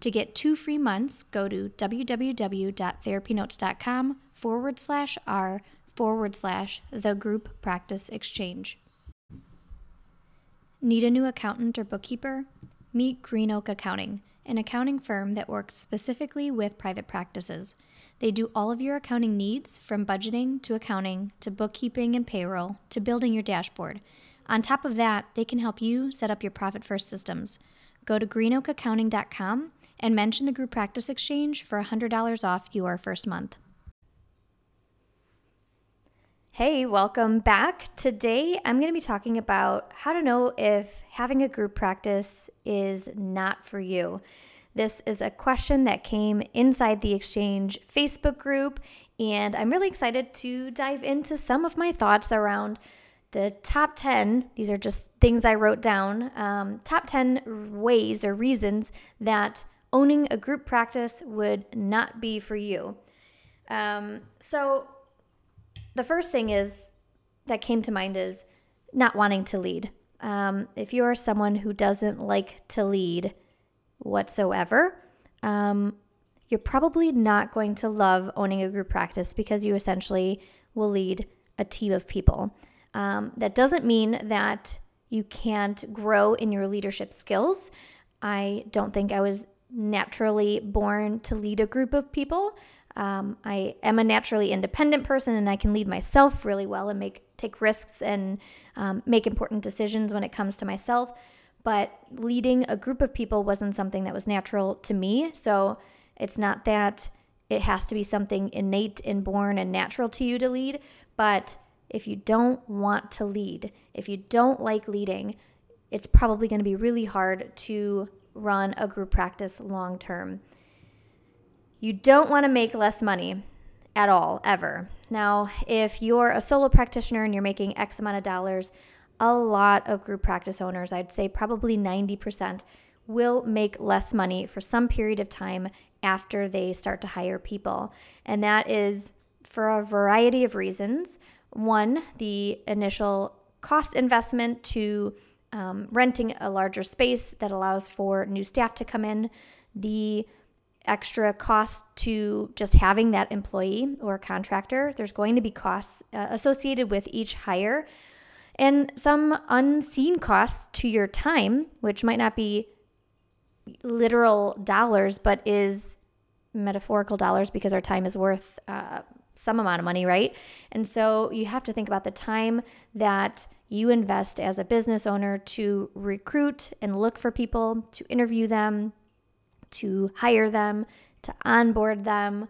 To get two free months, go to www.therapynotes.com forward slash R forward slash the group practice exchange. Need a new accountant or bookkeeper? Meet Green Oak Accounting, an accounting firm that works specifically with private practices. They do all of your accounting needs from budgeting to accounting to bookkeeping and payroll to building your dashboard. On top of that, they can help you set up your profit first systems. Go to greenoakaccounting.com and mention the Group Practice Exchange for $100 off your first month. Hey, welcome back. Today I'm going to be talking about how to know if having a group practice is not for you. This is a question that came inside the Exchange Facebook group, and I'm really excited to dive into some of my thoughts around the top 10. These are just things I wrote down um, top 10 ways or reasons that owning a group practice would not be for you. Um, so, the first thing is that came to mind is not wanting to lead. Um, if you are someone who doesn't like to lead whatsoever, um, you're probably not going to love owning a group practice because you essentially will lead a team of people. Um, that doesn't mean that you can't grow in your leadership skills. I don't think I was naturally born to lead a group of people. Um, I am a naturally independent person and I can lead myself really well and make take risks and um, make important decisions when it comes to myself. But leading a group of people wasn't something that was natural to me. So it's not that it has to be something innate and born and natural to you to lead. But if you don't want to lead, if you don't like leading, it's probably going to be really hard to run a group practice long term. You don't want to make less money at all, ever. Now, if you're a solo practitioner and you're making X amount of dollars, a lot of group practice owners, I'd say probably 90%, will make less money for some period of time after they start to hire people. And that is for a variety of reasons. One, the initial cost investment to um, renting a larger space that allows for new staff to come in, the extra cost to just having that employee or contractor. There's going to be costs uh, associated with each hire and some unseen costs to your time, which might not be literal dollars, but is metaphorical dollars because our time is worth uh, some amount of money, right? And so you have to think about the time that you invest as a business owner to recruit and look for people, to interview them, to hire them, to onboard them,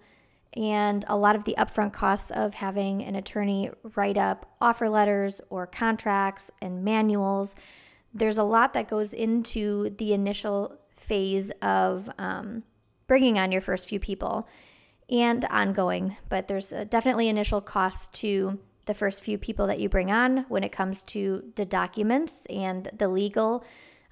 and a lot of the upfront costs of having an attorney write up offer letters or contracts and manuals. There's a lot that goes into the initial phase of um, bringing on your first few people and ongoing, but there's definitely initial costs to the first few people that you bring on when it comes to the documents and the legal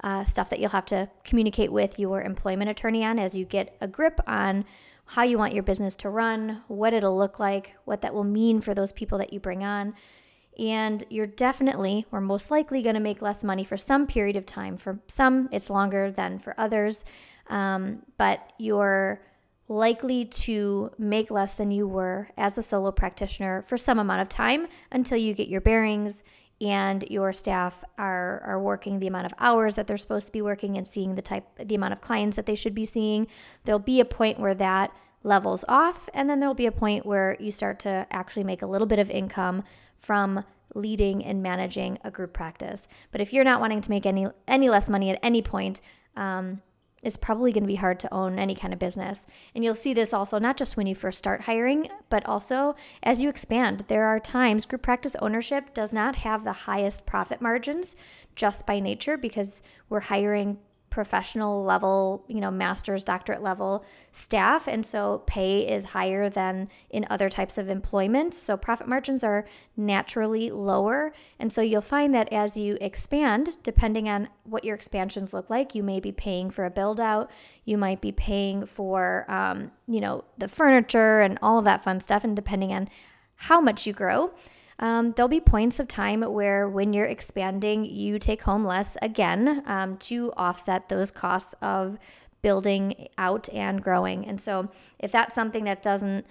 uh, stuff that you'll have to communicate with your employment attorney on as you get a grip on how you want your business to run, what it'll look like, what that will mean for those people that you bring on. And you're definitely or most likely going to make less money for some period of time. For some, it's longer than for others. Um, but you're likely to make less than you were as a solo practitioner for some amount of time until you get your bearings and your staff are, are working the amount of hours that they're supposed to be working and seeing the type the amount of clients that they should be seeing there'll be a point where that levels off. And then there'll be a point where you start to actually make a little bit of income from leading and managing a group practice. But if you're not wanting to make any any less money at any point, um, it's probably going to be hard to own any kind of business. And you'll see this also not just when you first start hiring, but also as you expand. There are times group practice ownership does not have the highest profit margins just by nature because we're hiring professional level, you know, master's, doctorate level staff. And so pay is higher than in other types of employment. So profit margins are naturally lower. And so you'll find that as you expand, depending on what your expansions look like, you may be paying for a build out, you might be paying for, um, you know, the furniture and all of that fun stuff. And depending on how much you grow, um, there'll be points of time where, when you're expanding, you take home less again um, to offset those costs of building out and growing. And so, if that's something that doesn't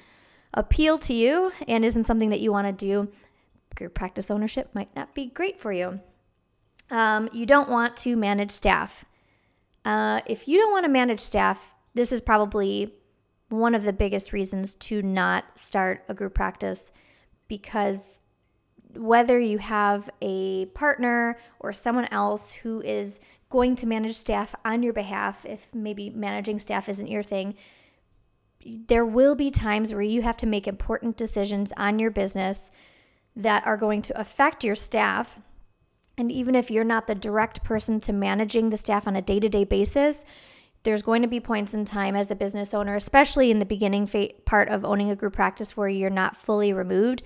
appeal to you and isn't something that you want to do, group practice ownership might not be great for you. Um, you don't want to manage staff. Uh, if you don't want to manage staff, this is probably one of the biggest reasons to not start a group practice because whether you have a partner or someone else who is going to manage staff on your behalf, if maybe managing staff isn't your thing, there will be times where you have to make important decisions on your business that are going to affect your staff. And even if you're not the direct person to managing the staff on a day to day basis, there's going to be points in time as a business owner, especially in the beginning part of owning a group practice where you're not fully removed.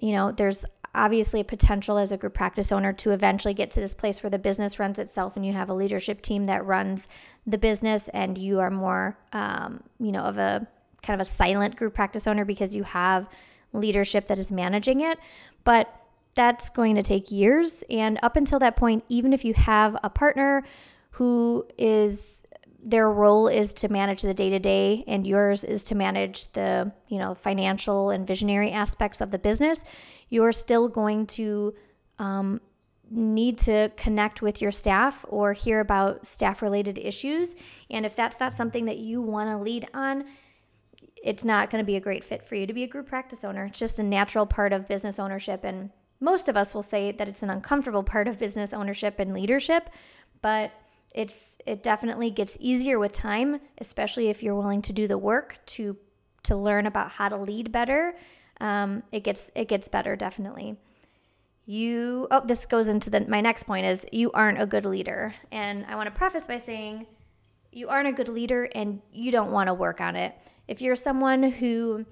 You know, there's obviously a potential as a group practice owner to eventually get to this place where the business runs itself and you have a leadership team that runs the business and you are more um, you know of a kind of a silent group practice owner because you have leadership that is managing it. But that's going to take years. And up until that point even if you have a partner who is their role is to manage the day to day and yours is to manage the you know financial and visionary aspects of the business you're still going to um, need to connect with your staff or hear about staff related issues. And if that's not something that you want to lead on it's not going to be a great fit for you to be a group practice owner. It's just a natural part of business ownership and most of us will say that it's an uncomfortable part of business ownership and leadership but it's it definitely gets easier with time, especially if you're willing to do the work to to learn about how to lead better. Um, it gets it gets better definitely. You oh this goes into the my next point is you aren't a good leader, and I want to preface by saying you aren't a good leader and you don't want to work on it. If you're someone who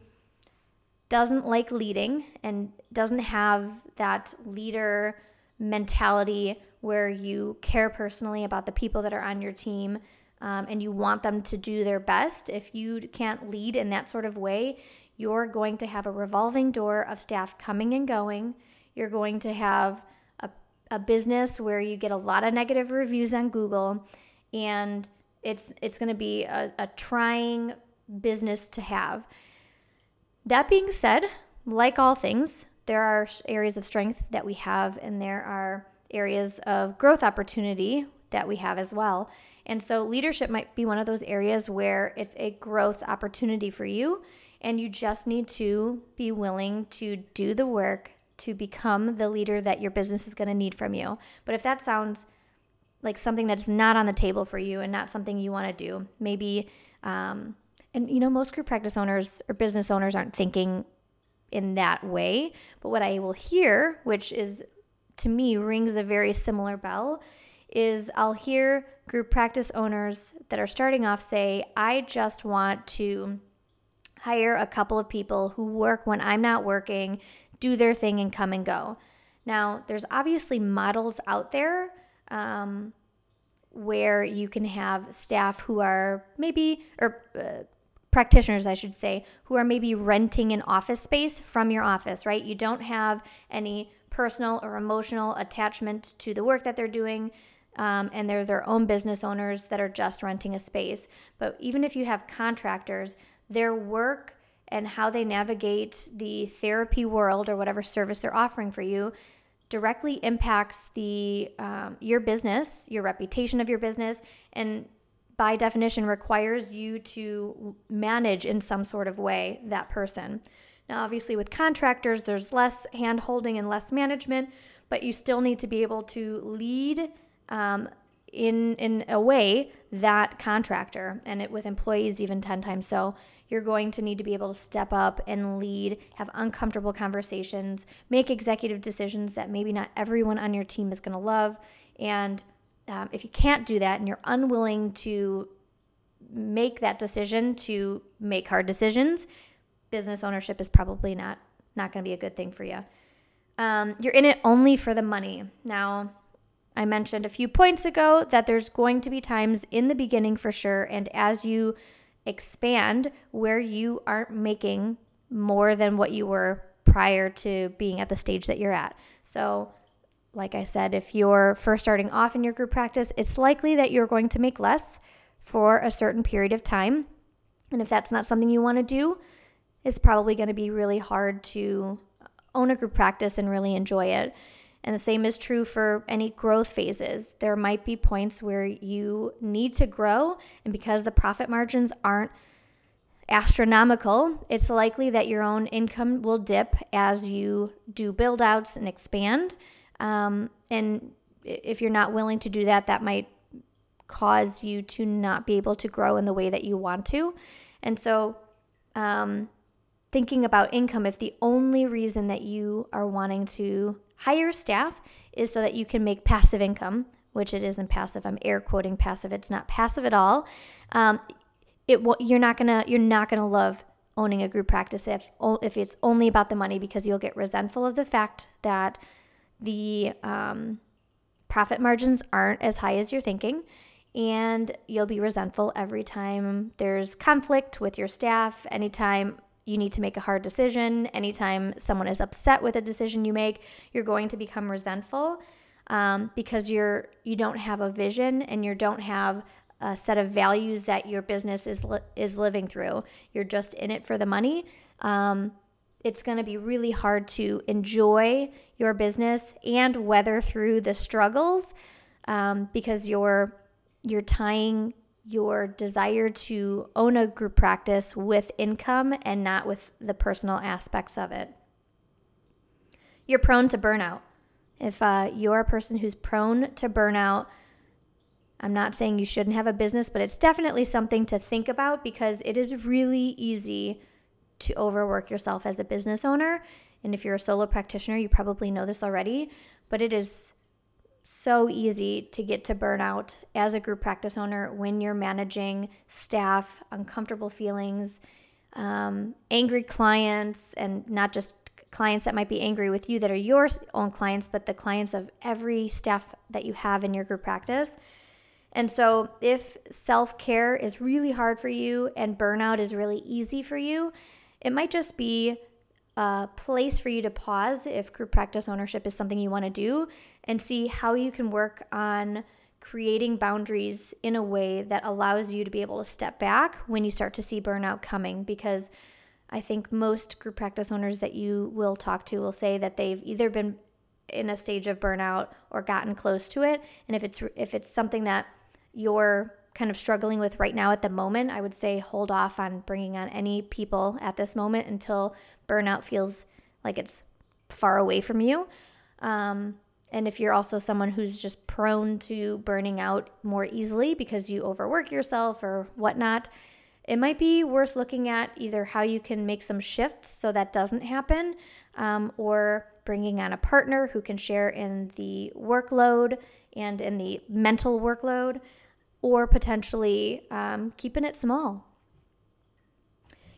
doesn't like leading and doesn't have that leader mentality where you care personally about the people that are on your team um, and you want them to do their best, if you can't lead in that sort of way, you're going to have a revolving door of staff coming and going. You're going to have a, a business where you get a lot of negative reviews on Google, and it's it's going to be a, a trying business to have. That being said, like all things, there are areas of strength that we have, and there are areas of growth opportunity that we have as well. And so, leadership might be one of those areas where it's a growth opportunity for you, and you just need to be willing to do the work to become the leader that your business is going to need from you. But if that sounds like something that's not on the table for you and not something you want to do, maybe, um, and you know, most group practice owners or business owners aren't thinking in that way. But what I will hear, which is to me rings a very similar bell is I'll hear group practice owners that are starting off say, I just want to hire a couple of people who work when I'm not working, do their thing, and come and go. Now, there's obviously models out there um, where you can have staff who are maybe, or uh, practitioners, I should say, who are maybe renting an office space from your office, right? You don't have any personal or emotional attachment to the work that they're doing. Um, and they're their own business owners that are just renting a space. But even if you have contractors, their work and how they navigate the therapy world or whatever service they're offering for you directly impacts the um, your business, your reputation of your business, and by definition requires you to manage in some sort of way that person. Now, obviously, with contractors, there's less hand holding and less management, but you still need to be able to lead um, in in a way that contractor, and it, with employees even ten times so. You're going to need to be able to step up and lead, have uncomfortable conversations, make executive decisions that maybe not everyone on your team is going to love, and um, if you can't do that and you're unwilling to make that decision to make hard decisions, business ownership is probably not not going to be a good thing for you. Um, you're in it only for the money. Now, I mentioned a few points ago that there's going to be times in the beginning for sure, and as you expand where you aren't making more than what you were prior to being at the stage that you're at. So, like I said, if you're first starting off in your group practice, it's likely that you're going to make less for a certain period of time. And if that's not something you want to do, it's probably going to be really hard to own a group practice and really enjoy it. And the same is true for any growth phases. There might be points where you need to grow, and because the profit margins aren't astronomical, it's likely that your own income will dip as you do build outs and expand. Um, and if you're not willing to do that, that might cause you to not be able to grow in the way that you want to. And so, um, thinking about income, if the only reason that you are wanting to hire staff is so that you can make passive income, which it isn't passive. I'm air quoting passive. It's not passive at all. Um, it you're not gonna you're not gonna love owning a group practice if if it's only about the money because you'll get resentful of the fact that the um, profit margins aren't as high as you're thinking. And you'll be resentful every time there's conflict with your staff, anytime you need to make a hard decision, anytime someone is upset with a decision you make, you're going to become resentful um, because you're you don't have a vision and you don't have a set of values that your business is li- is living through. You're just in it for the money. Um, it's going to be really hard to enjoy your business and weather through the struggles um, because you're you're tying your desire to own a group practice with income and not with the personal aspects of it. You're prone to burnout. If uh, you're a person who's prone to burnout, I'm not saying you shouldn't have a business, but it's definitely something to think about because it is really easy to overwork yourself as a business owner. And if you're a solo practitioner, you probably know this already, but it is so easy to get to burnout as a group practice owner when you're managing staff, uncomfortable feelings, um, angry clients, and not just clients that might be angry with you that are your own clients, but the clients of every staff that you have in your group practice. And so, if self care is really hard for you and burnout is really easy for you, it might just be a place for you to pause if group practice ownership is something you want to do and see how you can work on creating boundaries in a way that allows you to be able to step back when you start to see burnout coming. Because I think most group practice owners that you will talk to will say that they've either been in a stage of burnout or gotten close to it. And if it's if it's something that you're kind of struggling with right now at the moment, I would say hold off on bringing on any people at this moment until burnout feels like it's far away from you. Um, and if you're also someone who's just prone to burning out more easily because you overwork yourself or whatnot, it might be worth looking at either how you can make some shifts so that doesn't happen, um, or bringing on a partner who can share in the workload and in the mental workload or potentially um, keeping it small.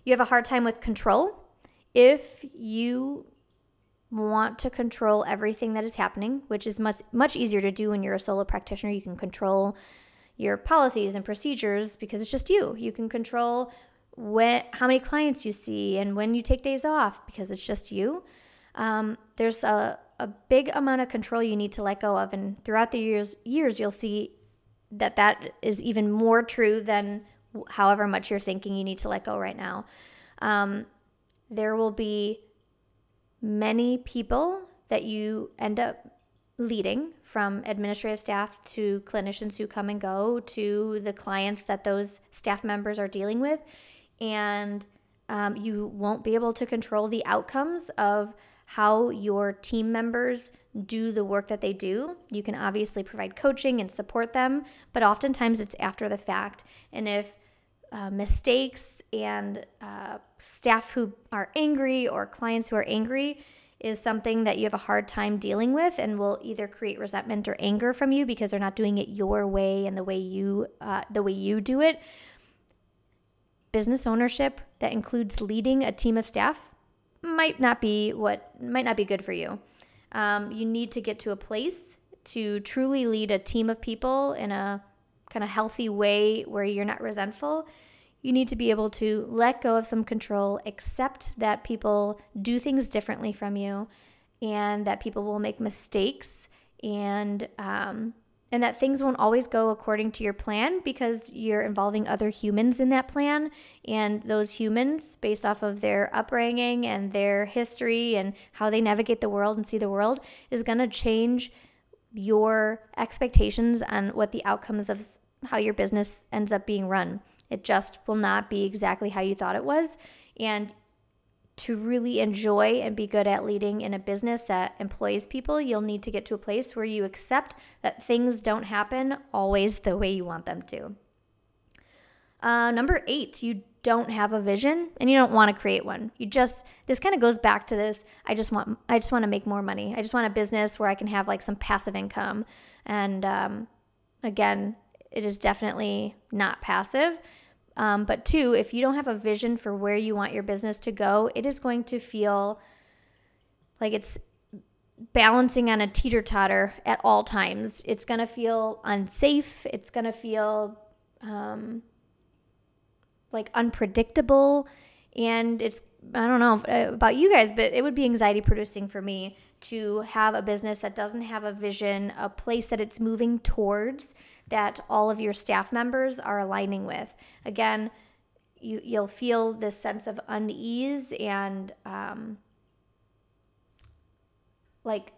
You have a hard time with control. If you want to control everything that is happening, which is much much easier to do when you're a solo practitioner, you can control your policies and procedures because it's just you. You can control when how many clients you see and when you take days off because it's just you. Um, there's a, a big amount of control you need to let go of, and throughout the years years you'll see that that is even more true than however much you're thinking you need to let go right now. Um, there will be many people that you end up leading from administrative staff to clinicians who come and go to the clients that those staff members are dealing with. And um, you won't be able to control the outcomes of how your team members do the work that they do. You can obviously provide coaching and support them, but oftentimes it's after the fact. And if uh, mistakes and uh, staff who are angry or clients who are angry is something that you have a hard time dealing with and will either create resentment or anger from you because they're not doing it your way and the way you uh, the way you do it business ownership that includes leading a team of staff might not be what might not be good for you. Um, you need to get to a place to truly lead a team of people in a kind of healthy way where you're not resentful. You need to be able to let go of some control, accept that people do things differently from you, and that people will make mistakes, and um, and that things won't always go according to your plan because you're involving other humans in that plan. And those humans, based off of their upbringing and their history and how they navigate the world and see the world, is going to change your expectations on what the outcomes of how your business ends up being run. It just will not be exactly how you thought it was. And to really enjoy and be good at leading in a business that employs people, you'll need to get to a place where you accept that things don't happen always the way you want them to. Uh, number eight, you don't have a vision and you don't want to create one. You just this kind of goes back to this. I just want I just want to make more money. I just want a business where I can have like some passive income. And um, again, it is definitely not passive. Um, but two, if you don't have a vision for where you want your business to go, it is going to feel like it's balancing on a teeter totter at all times. It's going to feel unsafe. It's going to feel um, like unpredictable. And it's, I don't know uh, about you guys, but it would be anxiety producing for me to have a business that doesn't have a vision, a place that it's moving towards that all of your staff members are aligning with. Again, you, you'll feel this sense of unease and um, like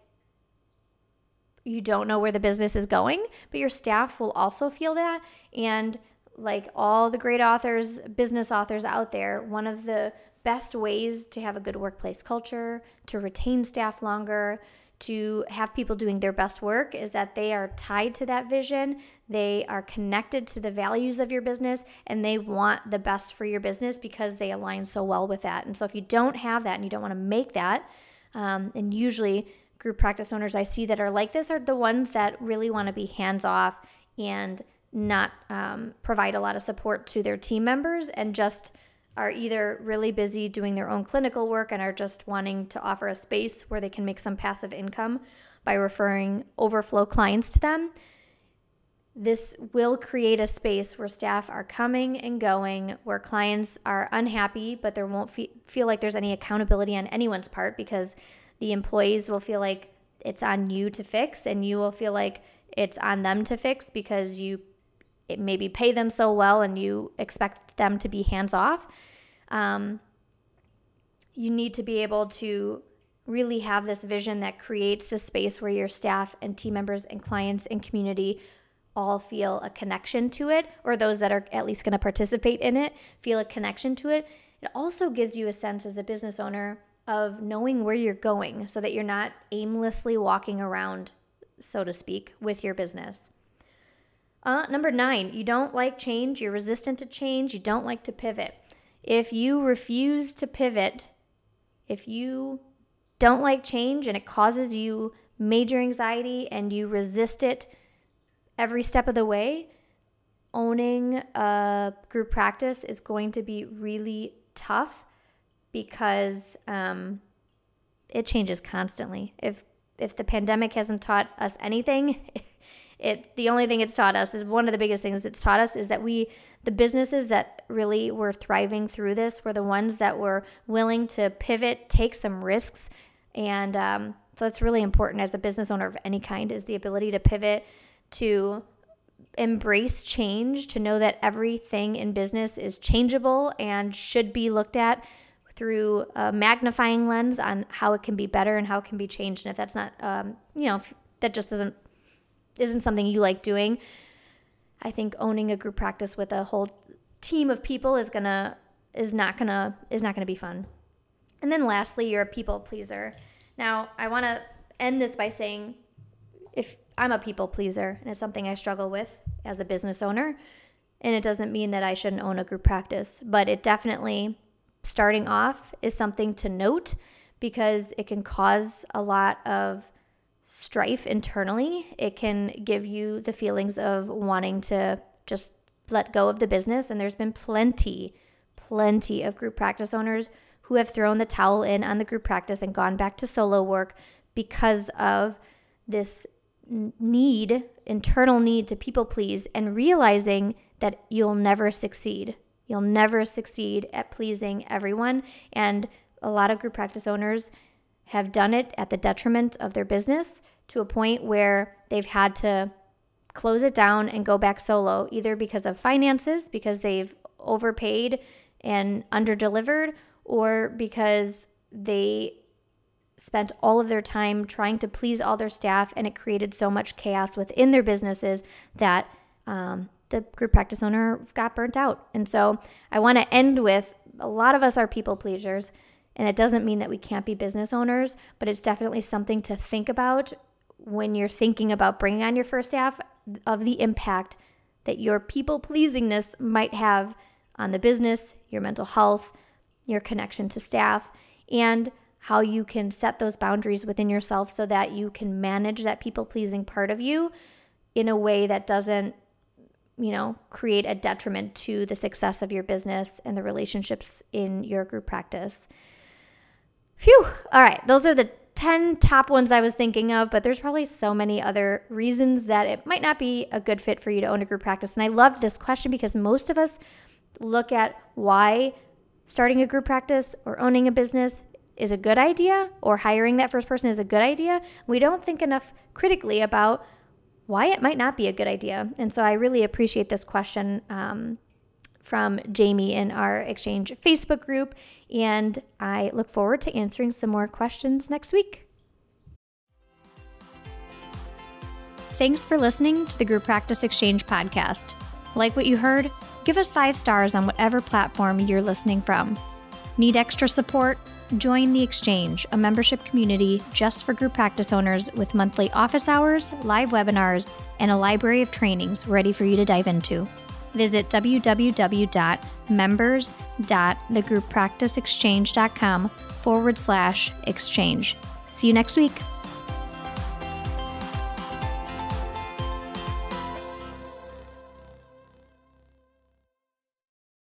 you don't know where the business is going, but your staff will also feel that. And like all the great authors, business authors out there, one of the best ways to have a good workplace culture, to retain staff longer, to have people doing their best work is that they are tied to that vision, they are connected to the values of your business, and they want the best for your business because they align so well with that. And so, if you don't have that and you don't want to make that, um, and usually group practice owners I see that are like this are the ones that really want to be hands off and not um, provide a lot of support to their team members and just are either really busy doing their own clinical work and are just wanting to offer a space where they can make some passive income by referring overflow clients to them. This will create a space where staff are coming and going, where clients are unhappy, but there won't fe- feel like there's any accountability on anyone's part because the employees will feel like it's on you to fix, and you will feel like it's on them to fix because you maybe pay them so well and you expect them to be hands off. Um, you need to be able to really have this vision that creates the space where your staff and team members and clients and community all feel a connection to it, or those that are at least going to participate in it feel a connection to it. It also gives you a sense as a business owner of knowing where you're going so that you're not aimlessly walking around, so to speak, with your business. Uh, number nine, you don't like change, you're resistant to change, you don't like to pivot. If you refuse to pivot, if you don't like change and it causes you major anxiety and you resist it every step of the way, owning a group practice is going to be really tough because um, it changes constantly. If if the pandemic hasn't taught us anything, it the only thing it's taught us is one of the biggest things it's taught us is that we the businesses that really were thriving through this were the ones that were willing to pivot, take some risks, and um, so it's really important as a business owner of any kind is the ability to pivot, to embrace change, to know that everything in business is changeable and should be looked at through a magnifying lens on how it can be better and how it can be changed. And if that's not, um, you know, that just isn't isn't something you like doing, I think owning a group practice with a whole team of people is gonna is not gonna is not gonna be fun. And then lastly, you're a people pleaser. Now, I want to end this by saying if I'm a people pleaser and it's something I struggle with as a business owner, and it doesn't mean that I shouldn't own a group practice, but it definitely starting off is something to note because it can cause a lot of strife internally. It can give you the feelings of wanting to just let go of the business. And there's been plenty, plenty of group practice owners who have thrown the towel in on the group practice and gone back to solo work because of this need, internal need to people please, and realizing that you'll never succeed. You'll never succeed at pleasing everyone. And a lot of group practice owners have done it at the detriment of their business to a point where they've had to close it down and go back solo, either because of finances, because they've overpaid and underdelivered, or because they spent all of their time trying to please all their staff and it created so much chaos within their businesses that um, the group practice owner got burnt out. And so I want to end with a lot of us are people pleasers. And it doesn't mean that we can't be business owners, but it's definitely something to think about when you're thinking about bringing on your first staff of the impact that your people pleasingness might have on the business, your mental health, your connection to staff, and how you can set those boundaries within yourself so that you can manage that people pleasing part of you in a way that doesn't, you know, create a detriment to the success of your business and the relationships in your group practice. Phew. All right. Those are the 10 top ones I was thinking of, but there's probably so many other reasons that it might not be a good fit for you to own a group practice. And I loved this question because most of us look at why starting a group practice or owning a business is a good idea or hiring that first person is a good idea. We don't think enough critically about why it might not be a good idea. And so I really appreciate this question um, from Jamie in our Exchange Facebook group. And I look forward to answering some more questions next week. Thanks for listening to the Group Practice Exchange podcast. Like what you heard? Give us five stars on whatever platform you're listening from. Need extra support? Join the Exchange, a membership community just for group practice owners with monthly office hours, live webinars, and a library of trainings ready for you to dive into. Visit www.members.thegrouppracticeexchange.com forward slash exchange. See you next week.